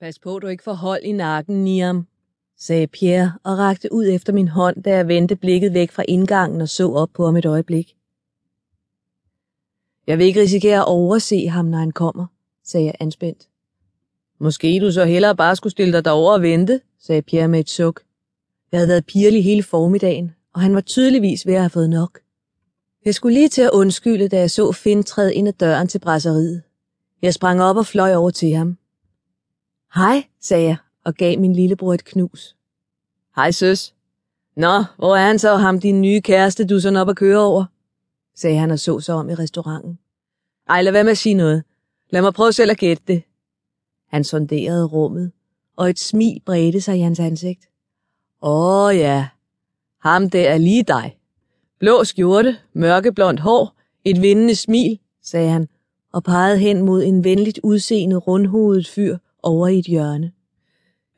Pas på, du ikke får hold i nakken, Niam, sagde Pierre og rakte ud efter min hånd, da jeg vendte blikket væk fra indgangen og så op på ham et øjeblik. Jeg vil ikke risikere at overse ham, når han kommer, sagde jeg anspændt. Måske du så hellere bare skulle stille dig derover og vente, sagde Pierre med et suk. Jeg havde været pirlig hele formiddagen, og han var tydeligvis ved at have fået nok. Jeg skulle lige til at undskylde, da jeg så Finn træde ind ad døren til brasseriet. Jeg sprang op og fløj over til ham. Hej, sagde jeg og gav min lillebror et knus. Hej, søs. Nå, hvor er han så, ham din nye kæreste, du sådan op at køre over? sagde han og så sig om i restauranten. Ej, lad være med at sige noget. Lad mig prøve selv at gætte det. Han sonderede rummet, og et smil bredte sig i hans ansigt. Åh ja, ham der er lige dig. Blå skjorte, mørkeblondt hår, et vindende smil, sagde han, og pegede hen mod en venligt udseende rundhovedet fyr over i et hjørne.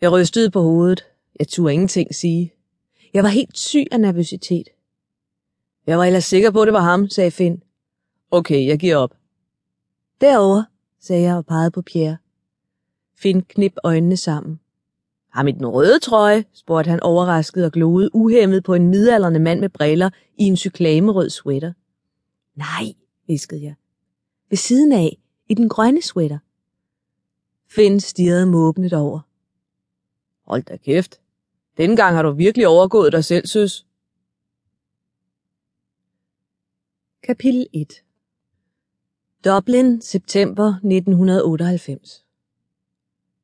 Jeg rystede på hovedet. Jeg turde ingenting sige. Jeg var helt syg af nervøsitet. Jeg var ellers sikker på, at det var ham, sagde Finn. Okay, jeg giver op. Derover, sagde jeg og pegede på Pierre. Finn knip øjnene sammen. Ham i den røde trøje, spurgte han overrasket og gloede uhemmet på en midalderne mand med briller i en cyklamerød sweater. Nej, viskede jeg. Ved siden af, i den grønne sweater. Finn stirrede måbnet over. Hold da kæft. Dengang gang har du virkelig overgået dig selv, søs. Kapitel 1 Dublin, september 1998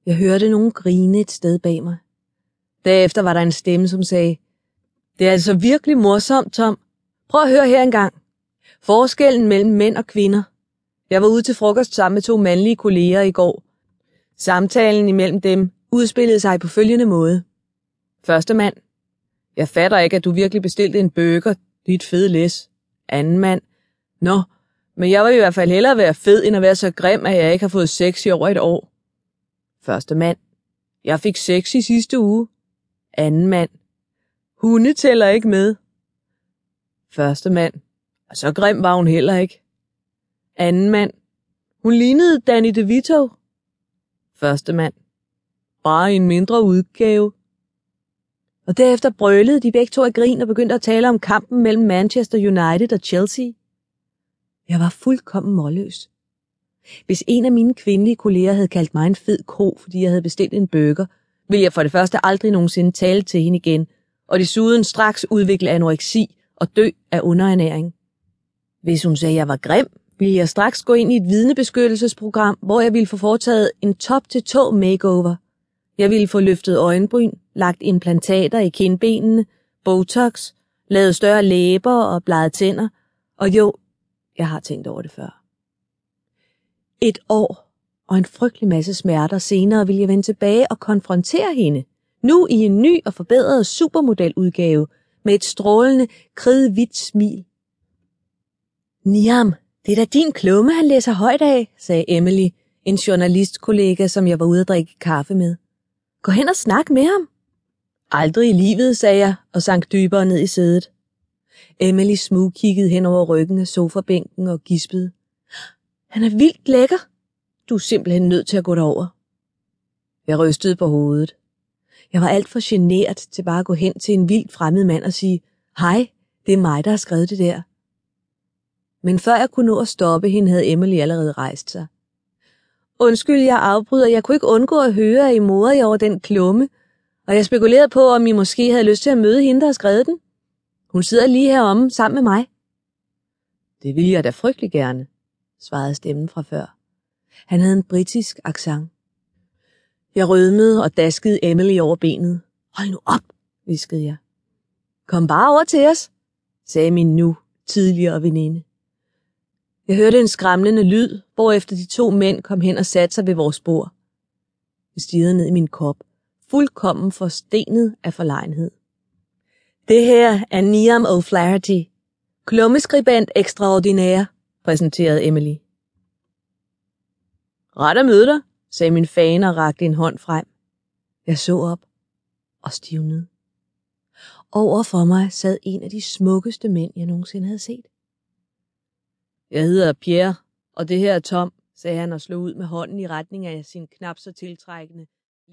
Jeg hørte nogen grine et sted bag mig. Derefter var der en stemme, som sagde, Det er altså virkelig morsomt, Tom. Prøv at høre her engang. Forskellen mellem mænd og kvinder. Jeg var ude til frokost sammen med to mandlige kolleger i går. Samtalen imellem dem udspillede sig på følgende måde. Første mand. Jeg fatter ikke, at du virkelig bestilte en burger, dit fede læs. Anden mand. Nå, men jeg vil i hvert fald hellere være fed, end at være så grim, at jeg ikke har fået sex i over et år. Første mand. Jeg fik sex i sidste uge. Anden mand. Hunde tæller ikke med. Første mand. Og så grim var hun heller ikke. Anden mand. Hun lignede Danny DeVito. Første mand. Bare en mindre udgave. Og derefter brølede de begge to af grin og begyndte at tale om kampen mellem Manchester United og Chelsea. Jeg var fuldkommen målløs. Hvis en af mine kvindelige kolleger havde kaldt mig en fed ko, fordi jeg havde bestilt en burger, ville jeg for det første aldrig nogensinde tale til hende igen, og desuden straks udvikle anoreksi og dø af underernæring. Hvis hun sagde, at jeg var grim, ville jeg straks gå ind i et vidnebeskyttelsesprogram, hvor jeg ville få foretaget en top-til-tå makeover. Jeg ville få løftet øjenbryn, lagt implantater i kindbenene, botox, lavet større læber og bleget tænder, og jo, jeg har tænkt over det før. Et år og en frygtelig masse smerter senere vil jeg vende tilbage og konfrontere hende, nu i en ny og forbedret supermodeludgave, med et strålende, kridhvidt smil. Niam, det er da din klumme, han læser højt af, sagde Emily, en journalistkollega, som jeg var ude at drikke kaffe med. Gå hen og snak med ham. Aldrig i livet, sagde jeg og sank dybere ned i sædet. Emily smug kiggede hen over ryggen af sofabænken og gispede. Han er vildt lækker. Du er simpelthen nødt til at gå derover. Jeg rystede på hovedet. Jeg var alt for genert til bare at gå hen til en vildt fremmed mand og sige, hej, det er mig, der har skrevet det der. Men før jeg kunne nå at stoppe hende, havde Emily allerede rejst sig. Undskyld, jeg afbryder. Jeg kunne ikke undgå at høre, at I moder jer over den klumme, og jeg spekulerede på, om I måske havde lyst til at møde hende, der har skrevet den. Hun sidder lige heromme sammen med mig. Det vil jeg da frygtelig gerne, svarede stemmen fra før. Han havde en britisk accent. Jeg rødmede og daskede Emily over benet. Hold nu op, viskede jeg. Kom bare over til os, sagde min nu tidligere veninde. Jeg hørte en skræmmende lyd, hvorefter de to mænd kom hen og satte sig ved vores bord. Jeg stirrede ned i min kop, fuldkommen forstenet af forlegenhed. Det her er Niam O'Flaherty, klummeskribent ekstraordinær, præsenterede Emily. Ret at møde dig, sagde min fan og rakte en hånd frem. Jeg så op og stivnede. Over for mig sad en af de smukkeste mænd, jeg nogensinde havde set. Jeg hedder Pierre, og det her er Tom, sagde han og slog ud med hånden i retning af sin knap så tiltrækkende